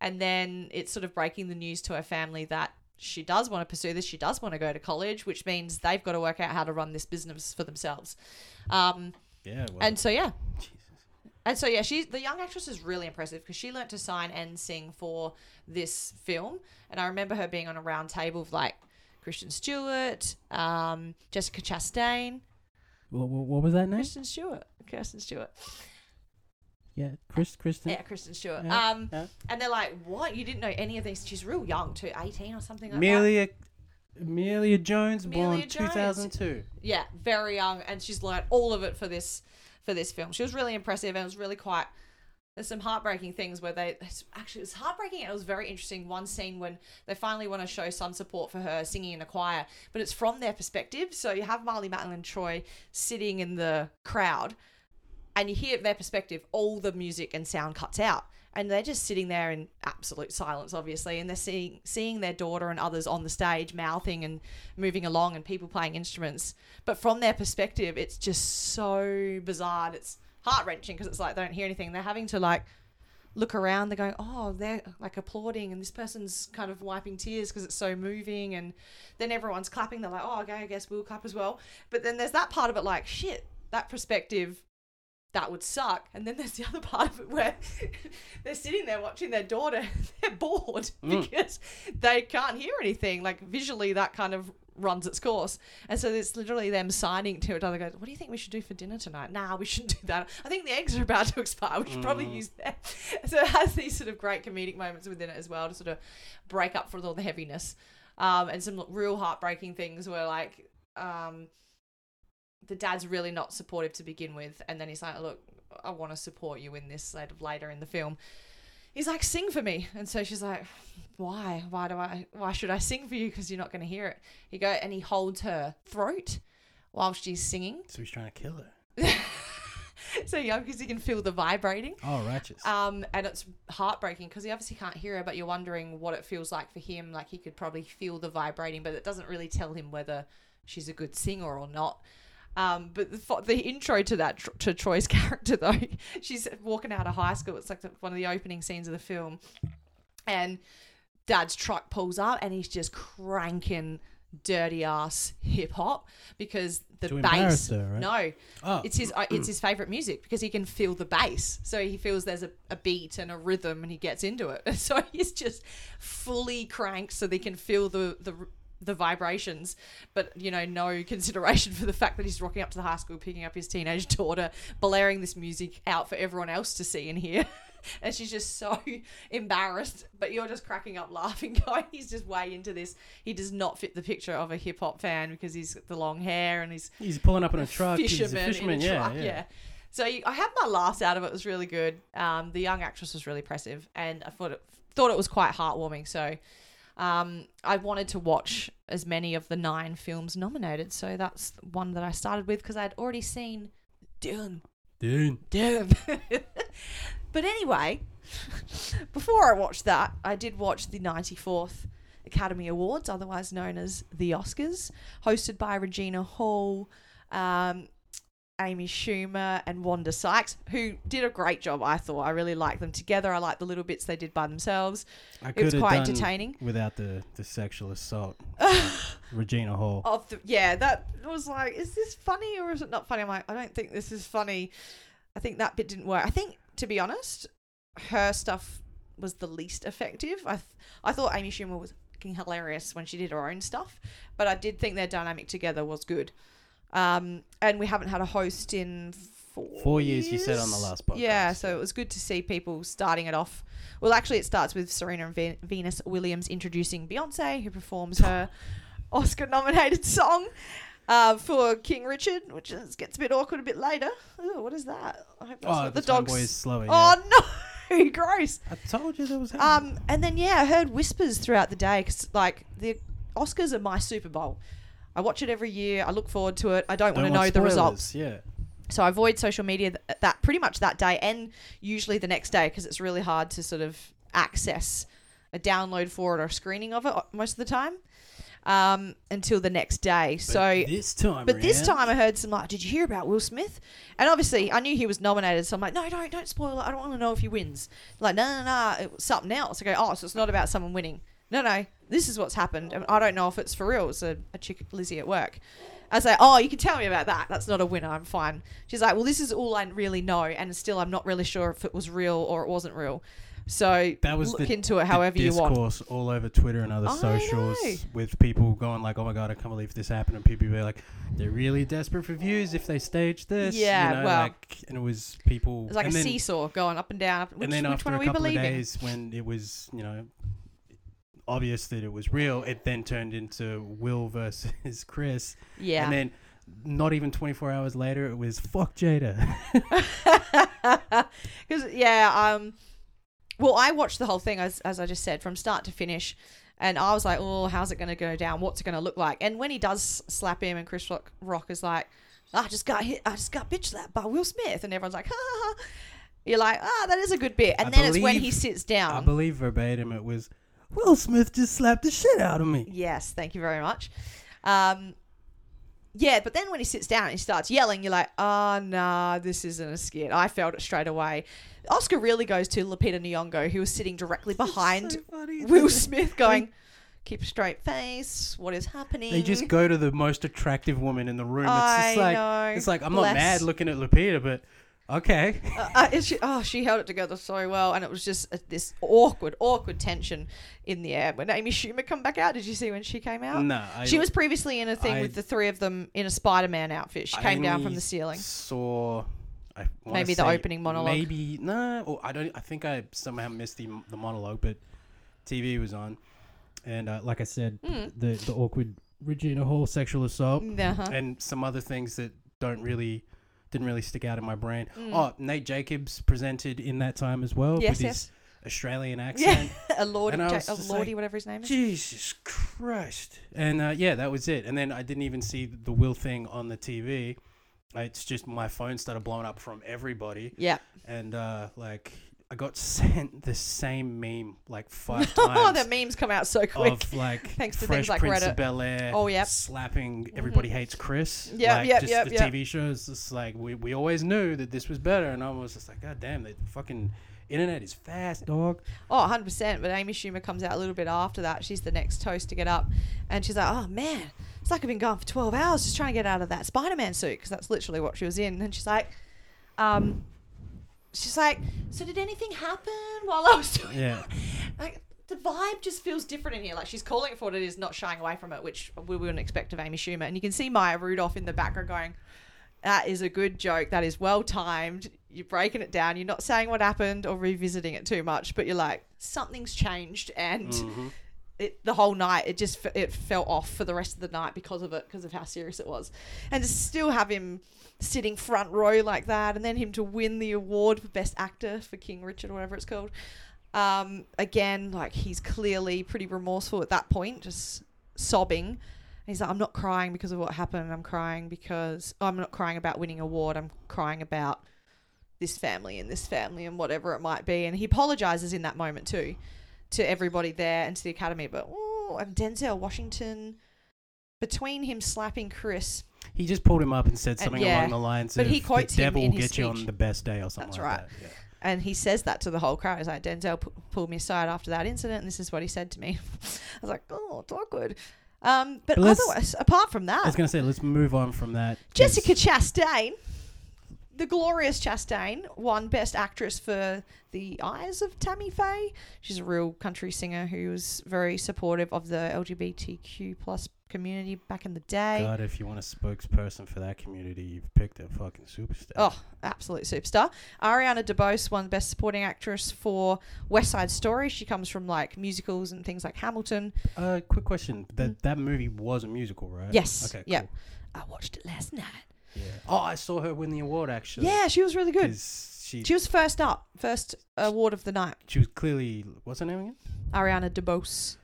And then it's sort of breaking the news to her family that she does want to pursue this. She does want to go to college which means they've got to work out how to run this business for themselves. Um, Yeah, well, and so yeah. And so yeah, she's the young actress is really impressive because she learnt to sign and sing for this film. And I remember her being on a round table with like Christian Stewart, um, Jessica Chastain, what, what, was that name? Kristen Stewart, Kirsten Stewart, Yeah, Chris, Kristen. yeah, Kristen Stewart. Yeah, Um, yeah. and they're like, "What? You didn't know any of these? She's real young too, eighteen or something like that." Emilia, Emilia Jones, Emilia born Jones. 2002. yeah, very young, and she's learnt all of it for this for this film. She was really impressive, and it was really quite. There's some heartbreaking things where they it's actually it was heartbreaking and it was very interesting. One scene when they finally want to show some support for her singing in a choir, but it's from their perspective. So you have Marlee Matlin and Troy sitting in the crowd, and you hear their perspective. All the music and sound cuts out, and they're just sitting there in absolute silence, obviously, and they're seeing seeing their daughter and others on the stage mouthing and moving along, and people playing instruments. But from their perspective, it's just so bizarre. It's heart wrenching because it's like they don't hear anything. They're having to like look around. They're going, oh, they're like applauding, and this person's kind of wiping tears because it's so moving. And then everyone's clapping. They're like, oh, okay, I guess we'll clap as well. But then there's that part of it, like, shit, that perspective that would suck. And then there's the other part of it where they're sitting there watching their daughter, they're bored Mm. because they can't hear anything. Like visually, that kind of runs its course. And so it's literally them signing to each other, goes, What do you think we should do for dinner tonight? Nah, we shouldn't do that. I think the eggs are about to expire. We should probably Mm. use that. So it has these sort of great comedic moments within it as well to sort of break up for all the heaviness. Um, and some real heartbreaking things where, like, um, the dad's really not supportive to begin with, and then he's like, "Look, I want to support you in this." Later in the film, he's like, "Sing for me," and so she's like, "Why? Why do I? Why should I sing for you? Because you're not going to hear it." He go and he holds her throat while she's singing, So he's trying to kill her. so yeah, because he can feel the vibrating. Oh, righteous. Um, and it's heartbreaking because he obviously can't hear her, but you're wondering what it feels like for him. Like he could probably feel the vibrating, but it doesn't really tell him whether she's a good singer or not. Um, but the, the intro to that to Troy's character though, she's walking out of high school. It's like the, one of the opening scenes of the film, and Dad's truck pulls up and he's just cranking dirty ass hip hop because the To bass. her, right? No, Oh, it's his uh, it's his favorite music because he can feel the bass. So he feels there's a, a beat and a rhythm and he gets into it. So he's just fully cranked so they can feel the the the vibrations, but you know, no consideration for the fact that he's rocking up to the high school, picking up his teenage daughter, blaring this music out for everyone else to see and hear. And she's just so embarrassed, but you're just cracking up laughing, going, he's just way into this. He does not fit the picture of a hip hop fan because he's got the long hair and he's he's pulling up in a truck. he's a fisherman, fisherman, a yeah, truck, yeah. yeah. So you, I had my laughs out of it. It was really good. Um, the young actress was really impressive, and I thought it thought it was quite heartwarming. So um, I wanted to watch as many of the nine films nominated. So that's one that I started with because I'd already seen Dune. Dude. Dune. But anyway, before I watched that, I did watch the 94th Academy Awards, otherwise known as the Oscars, hosted by Regina Hall, um, Amy Schumer, and Wanda Sykes, who did a great job, I thought. I really liked them together. I liked the little bits they did by themselves. I It was quite entertaining. without the, the sexual assault. Regina Hall. Of the, yeah, that was like, is this funny or is it not funny? I'm like, I don't think this is funny. I think that bit didn't work. I think, to be honest, her stuff was the least effective. I th- I thought Amy Schumer was fucking hilarious when she did her own stuff, but I did think their dynamic together was good. Um, and we haven't had a host in four, Four years, you said on the last podcast. Yeah, so it was good to see people starting it off. Well, actually, it starts with Serena and Ven- Venus Williams introducing Beyonce, who performs her Oscar-nominated song uh, for King Richard, which is, gets a bit awkward a bit later. Ooh, what is that? I hope that's Oh, not the the dog's. boy is slower. Oh no, gross. I told you there was. Um, and then yeah, I heard whispers throughout the day because like the Oscars are my Super Bowl. I watch it every year. I look forward to it. I don't, want to know the results. Yeah. So I avoid social media th- that pretty much that day and usually the next day because it's really hard to sort of access a download for it or a screening of it uh, most of the time um, until the next day. so. this time, But this time I heard some like, did you hear about Will Smith? And obviously I knew he was nominated, so I'm like, no, no, don't spoil it. I don't want to know if he wins. Like, no, no, no, it was something else. I go, oh, so it's not about someone winning. No, no, this is what's happened. And I don't know if it's for real. It's a, a chick Lizzie at work. I say, oh, you can tell me about that. That's not a winner. I'm fine. She's like, well, this is all I really know, and still I'm not really sure if it was real or it wasn't real. So That was look the- into it however you want. discourse all over Twitter and other I socials know. with people going like, "Oh my god, I can't believe this happened," and people be like, "They're really desperate for views if they stage this." Yeah, you know, well- like, and it was people. It's like and a then, seesaw going up and down. Up, which, and then which after one a are we couple of believing? days, when it was, you know, obvious that it was real, it then turned into Will versus Chris, Yeah. and then. Not even 24 hours later, it was fuck Jada. Because yeah, um, well, I watched the whole thing as as I just said from start to finish, and I was like, oh, how's it going to go down? What's it going to look like? And when he does slap him, and Chris Rock, Rock is like, I just got hit, I just got bitch slapped by Will Smith, and everyone's like, ha ha. ha. You're like, ah, that is a good bit, and I then it's when he sits down. I believe verbatim it was, Will Smith just slapped the shit out of me. Yes, thank you very much. Um, yeah, but then when he sits down and he starts yelling, you're like, oh, nah, this isn't a skit. I felt it straight away. Oscar really goes to Lupita Nyong'o, who was sitting directly behind Will Smith, going, keep a straight face. What is happening? They just go to the most attractive woman in the room. It's I just like know. it's like I'm Bless. not mad looking at Lupita, but okay. Uh, uh, ju- oh, she held it together so well, and it was just uh, this awkward, awkward tension in the air. When Amy Schumer come back out, did you see when she came out? no, I, She was previously in a thing I- with the three of them in a Spider-Man outfit. She I came down from the ceiling. Saw. Maybe the opening monologue. Maybe no. Or I don't. I think I somehow missed the the monologue, but TV was on, and uh, like I said, Mm. the the awkward Regina Hall sexual assault Uh-huh. and some other things that don't really didn't really stick out in my brain. Mm. Oh, Nate Jacobs presented in that time as well yes, with yes. his Australian Yeah, accent. Elordi, Ja- a lordy, like, whatever his name is. Jesus Christ. And uh, yeah, that was it. And then I didn't even see the Will thing on the TV. It's just my phone started blowing up from everybody. Yeah, And uh, like, I got sent the same meme like five times oh, the memes come out so quick. of like Thanks to Fresh things like Prince Reddit. of Bel Air. Oh, yep. slapping Everybody Hates Chris. Yeah, like, yep, just yep, the yep. TV shows. It's like we, we always knew that this was better, and I was just like, God damn, the fucking internet is fast, dog. Oh, 100%. But Amy Schumer comes out a little bit after that. She's the next toast to get up. And she's like, oh, man, it's like I've been gone for 12 hours just trying to get out of that Spider Man suit because that's literally what she was in. And she's like, um, she's like, so did anything happen while I was doing Yeah. like the vibe just feels different in here. Like she's calling it for what it is, not shying away from it, which we wouldn't expect of Amy Schumer. And you can see Maya Rudolph in the background going, "That is a good joke. That is well timed. You're breaking it down. You're not saying what happened or revisiting it too much, but you're like something's changed." And Mhm. it, the whole night, it just it fell off for the rest of the night because of it, because of how serious it was, and to still have him sitting front row like that, and then him to win the award for best actor for King Richard or whatever it's called. Um, again, like he's clearly pretty remorseful at that point, just sobbing. He's like, I'm not crying because of what happened. I'm crying because oh, I'm not crying about winning award. I'm crying about this family and this family and whatever it might be. And he apologizes in that moment too to everybody there and to the academy. But oh, and Denzel Washington, between him slapping Chris, He just pulled him up and said something yeah. along the lines But of he quotes "The devil will get you on the best day or something That's like right. that. Yeah. and he says that to the whole crowd. He's like, Denzel pu- pulled me aside after that incident, and this is what he said to me. I was like, oh, it's awkward. Um, but But otherwise, apart from that, I was gonna say, let's move on from that. Jessica Chastain, the glorious Chastain, won Best Actress for The Eyes of Tammy Faye. She's a real country singer who was very supportive of the LGBTQ plus community back in the day. God, if you want a spokesperson for that community, you've picked a fucking superstar. Oh, absolute superstar. Ariana DeBose won Best Supporting Actress for West Side Story. She comes from like musicals and things like Hamilton. Uh, quick question. That that movie was a musical, right? Mm. Yes. Okay. Cool. I watched it last night. Yeah. Oh, I saw her win the award actually. Yeah, she was really good. she She was first up, first award of the night. she was clearly what's her name again? Ariana DeBose.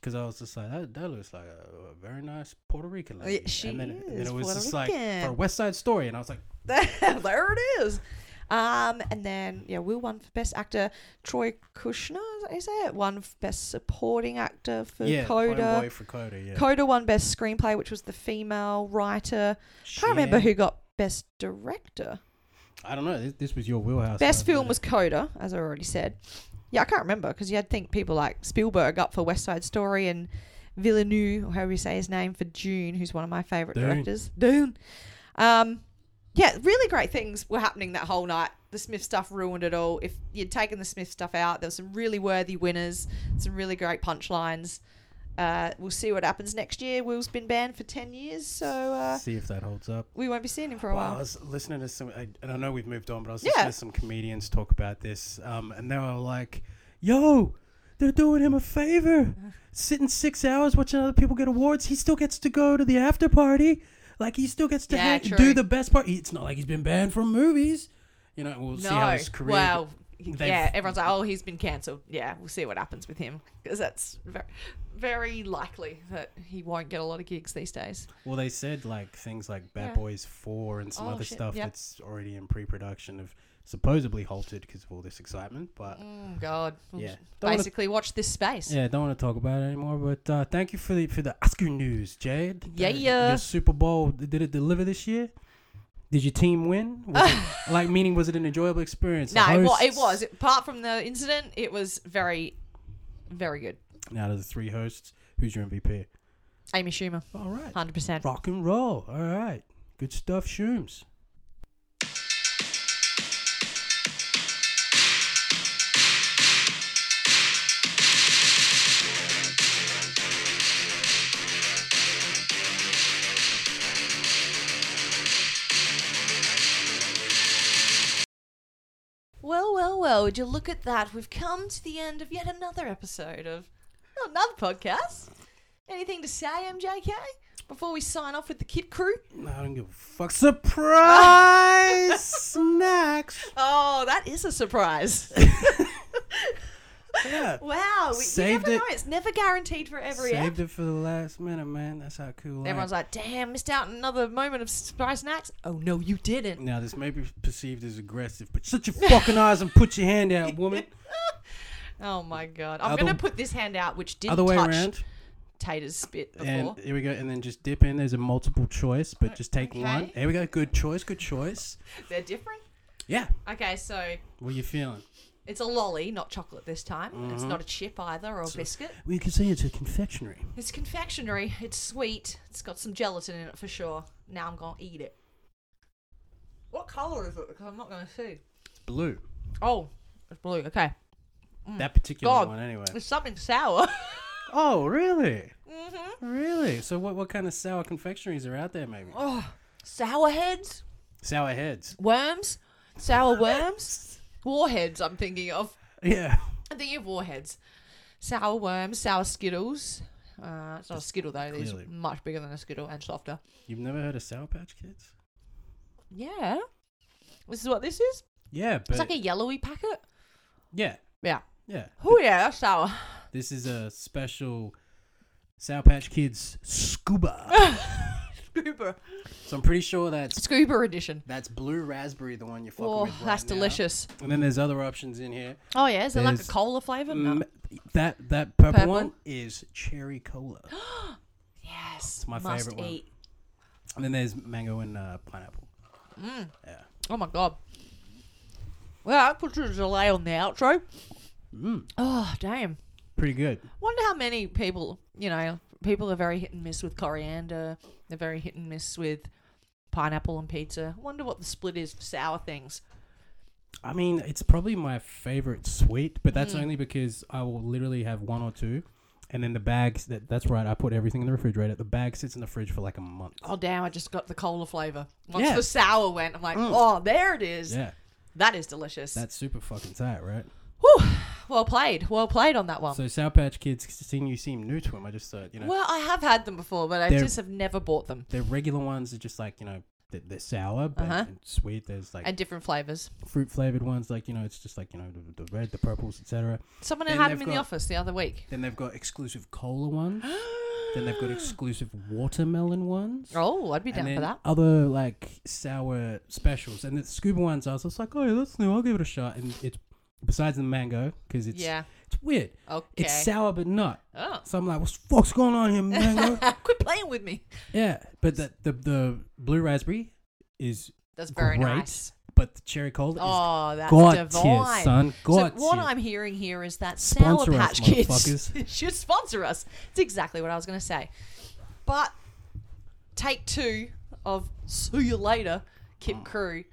Because I was just like that. That looks like a, a very nice Puerto Rican Yeah, lady. she and then, and then it was Puerto just like Rican. for West Side Story, and I was like, there it is. Um, and then yeah, Will won for best actor. Troy Kushner, is it? Won for best supporting actor for yeah, Coda. for Coda. Yeah. Coda won best screenplay, which was the female writer. Can't remember who got best director. I don't know. This, this was your wheelhouse. Best film was. Coda, as I already said. Yeah, I can't remember because you had to think people like Spielberg up for West Side Story and Villeneuve, or however you say his name, for June, who's one of my favourite Dune. directors. Dune. Um, yeah, really great things were happening that whole night. The Smith stuff ruined it all. If you'd taken the Smith stuff out, there were some really worthy winners, some really great punchlines. Uh, we'll see what happens next year. Will's been banned for 10 years, so uh, See if that holds up. we won't be seeing him for a Well, I while. was listening to some, I, and I know we've moved on, but I was Yeah. listening to some comedians talk about this, um, and they were like, "Yo, they're doing him a favor, sitting six hours watching other people get awards. He still gets to go to the after party, like he still gets to Yeah, hang- true. do the best part. It's not like he's been banned from movies, you know. We'll see how his career. Well, they've- yeah, everyone's like, oh, he's been cancelled. Yeah, we'll see what happens with him because that's very, very likely that he won't get a lot of gigs these days. Well, they said like things like Bad Yeah. Boys Four and some Oh, other shit, stuff yep. that's already in pre-production have supposedly halted because of all this excitement, but. Oh God. Yeah. Don't wanna- Basically, watch this space. Yeah, don't want to talk about it anymore. But uh, thank you for the for the Oscar news, Jade. Yeah, Uh, yeah. Your Super Bowl did it deliver this year? Did your team win? It, like, meaning was it an enjoyable experience? No, it wa- it was. Apart from the incident, it was very, very good. Now, of the three hosts, who's your MVP? Amy Schumer, All right, hundred percent. rock and roll. All right, good stuff, Shooms. Well. Would you look at that? We've come to the end of yet another episode of another podcast. Anything to say, MJK? Before we sign off with the Kid Crew? No, I don't give a fuck. Surprise snacks. Oh, that is a surprise. Yeah. Wow, Saved you it. never know. It's never guaranteed for every app. Saved it for the last minute, man. That's how cool. I am. Everyone's like, "Damn, missed out another moment of spice snacks." Oh no, you didn't. Now this may be perceived as aggressive, but shut your fucking eyes and put your hand out, woman. Oh my god, I'm Other- gonna put this hand out, which didn't Other way touch around, Tater's spit before. and here we go, and then just dip in. There's a multiple choice, but just take Okay. one. There we go. Good choice. Good choice. They're different. Yeah. Okay, so What are you feeling? It's a lolly, not chocolate this time. It's Mhm. not a chip either or a biscuit. Well, you can say it's a confectionery. It's confectionery. It's sweet. It's got some gelatin in it for sure. Now I'm gonna eat it. What color is it? Because I'm not gonna see. It's blue. Oh, it's blue. Okay, That particular God. one, anyway. it's something sour. Oh, really? mm-hmm. Really? So what? What kind of sour confectionaries are out there? Maybe Oh, sour heads, sour heads. worms, sour worms, warheads. I'm thinking of. Yeah. I'm thinking of warheads. Sour worms, sour skittles. Uh, it's not a skittle though. These are Clearly. much bigger than a skittle and softer. You've never heard of Sour Patch Kids? Yeah. This is what this is. Yeah, but It's like a yellowy packet. yeah, Yeah. yeah. Oh yeah, that's sour. This is a special Sour Patch Kids Scuba. Scuba. so I'm pretty sure that's Scuba edition. that's blue raspberry, the one you're fucking Oh, with right that's now. delicious. And then there's other options in here. Oh yeah, is it like a There's- cola flavor? No. Mm, that that purple, Purple? one is cherry cola, Yes. It's my must favourite one. eat. and then there's mango and uh, pineapple. Mm. Yeah. Oh my god. Well, I put a delay on the outro. Mm, Oh damn. pretty good. Wonder how many people, you know, people are very hit and miss with coriander. They're very hit and miss with pineapple and pizza. Wonder what the split is for sour things. I mean, it's probably my favorite sweet, but that's Mm. only because I will literally have one or two, and then the bags. That that's right. I put everything in the refrigerator. The bag sits in the fridge for like a month. Oh damn! I just got the cola flavor. Once Yeah. the sour went, I'm like, Mm. oh, there it is. Yeah, That is delicious. that's super fucking tight, right? Whew. Well played. Well played on that one. So Sour Patch Kids, seeing you seem new to them, I just thought you know Well, I have had them before, but I They're- just have never bought them. their regular ones are just like you know they're, they're sour but Uh-huh. and sweet. There's like And different flavors. fruit flavored ones, like you know it's just like you know the, the red, the purples, etc. Someone Then had they've them in the got- office the other week. Then they've got exclusive cola ones. then they've got exclusive watermelon ones. Oh, I'd be and down then for that. other like sour specials, and the scuba ones. I was just like, oh, yeah, that's new. I'll give it a shot. And it's besides the mango because it's yeah. it's weird. Okay. It's sour but not. oh. So I'm like, what's the fuck's going on here, mango? Quit playing with me. yeah, but the, the the blue raspberry is, That's very Great. nice. but the cherry cola Oh, that's is god divine. tier, son. So what tier. I'm hearing here is that Sour Sponsor us, Patch Kids motherfuckers. should sponsor us. It's exactly what I was going to say. But take two of See You Later, Kip oh. Crew.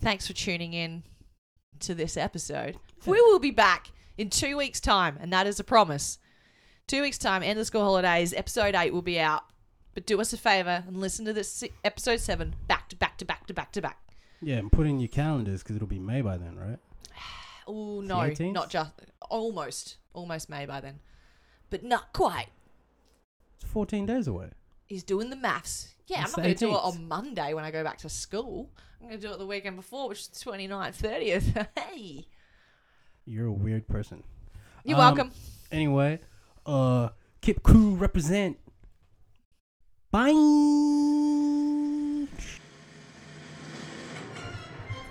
Thanks for tuning in to this episode. We will be back in two weeks' time, and that is a promise. Two weeks' time, end of school holidays, episode eight will be out. But do us a favor and listen to this episode seven back to back to back to back to back. yeah, and put in your calendars because it'll be May by then, right? Oh no, 18th? not just almost, almost May by then, but not quite. It's 14 days away. He's doing the maths. Yeah, It's I'm not going to do it on Monday when I go back to school. I'm going to do it the weekend before, which is 29th, 30th. hey, You're a weird person. you're Um, welcome. Anyway, uh, Kip Crew represent. Bye.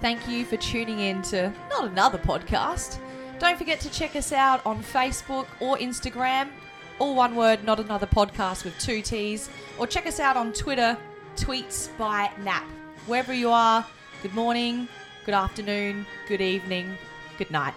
Thank you for tuning in to not another podcast. Don't forget to check us out on Facebook or Instagram. All one word, not another podcast with two T's. Or check us out on Twitter, tweets by Nap. Wherever you are, good morning, good afternoon, good evening, good night.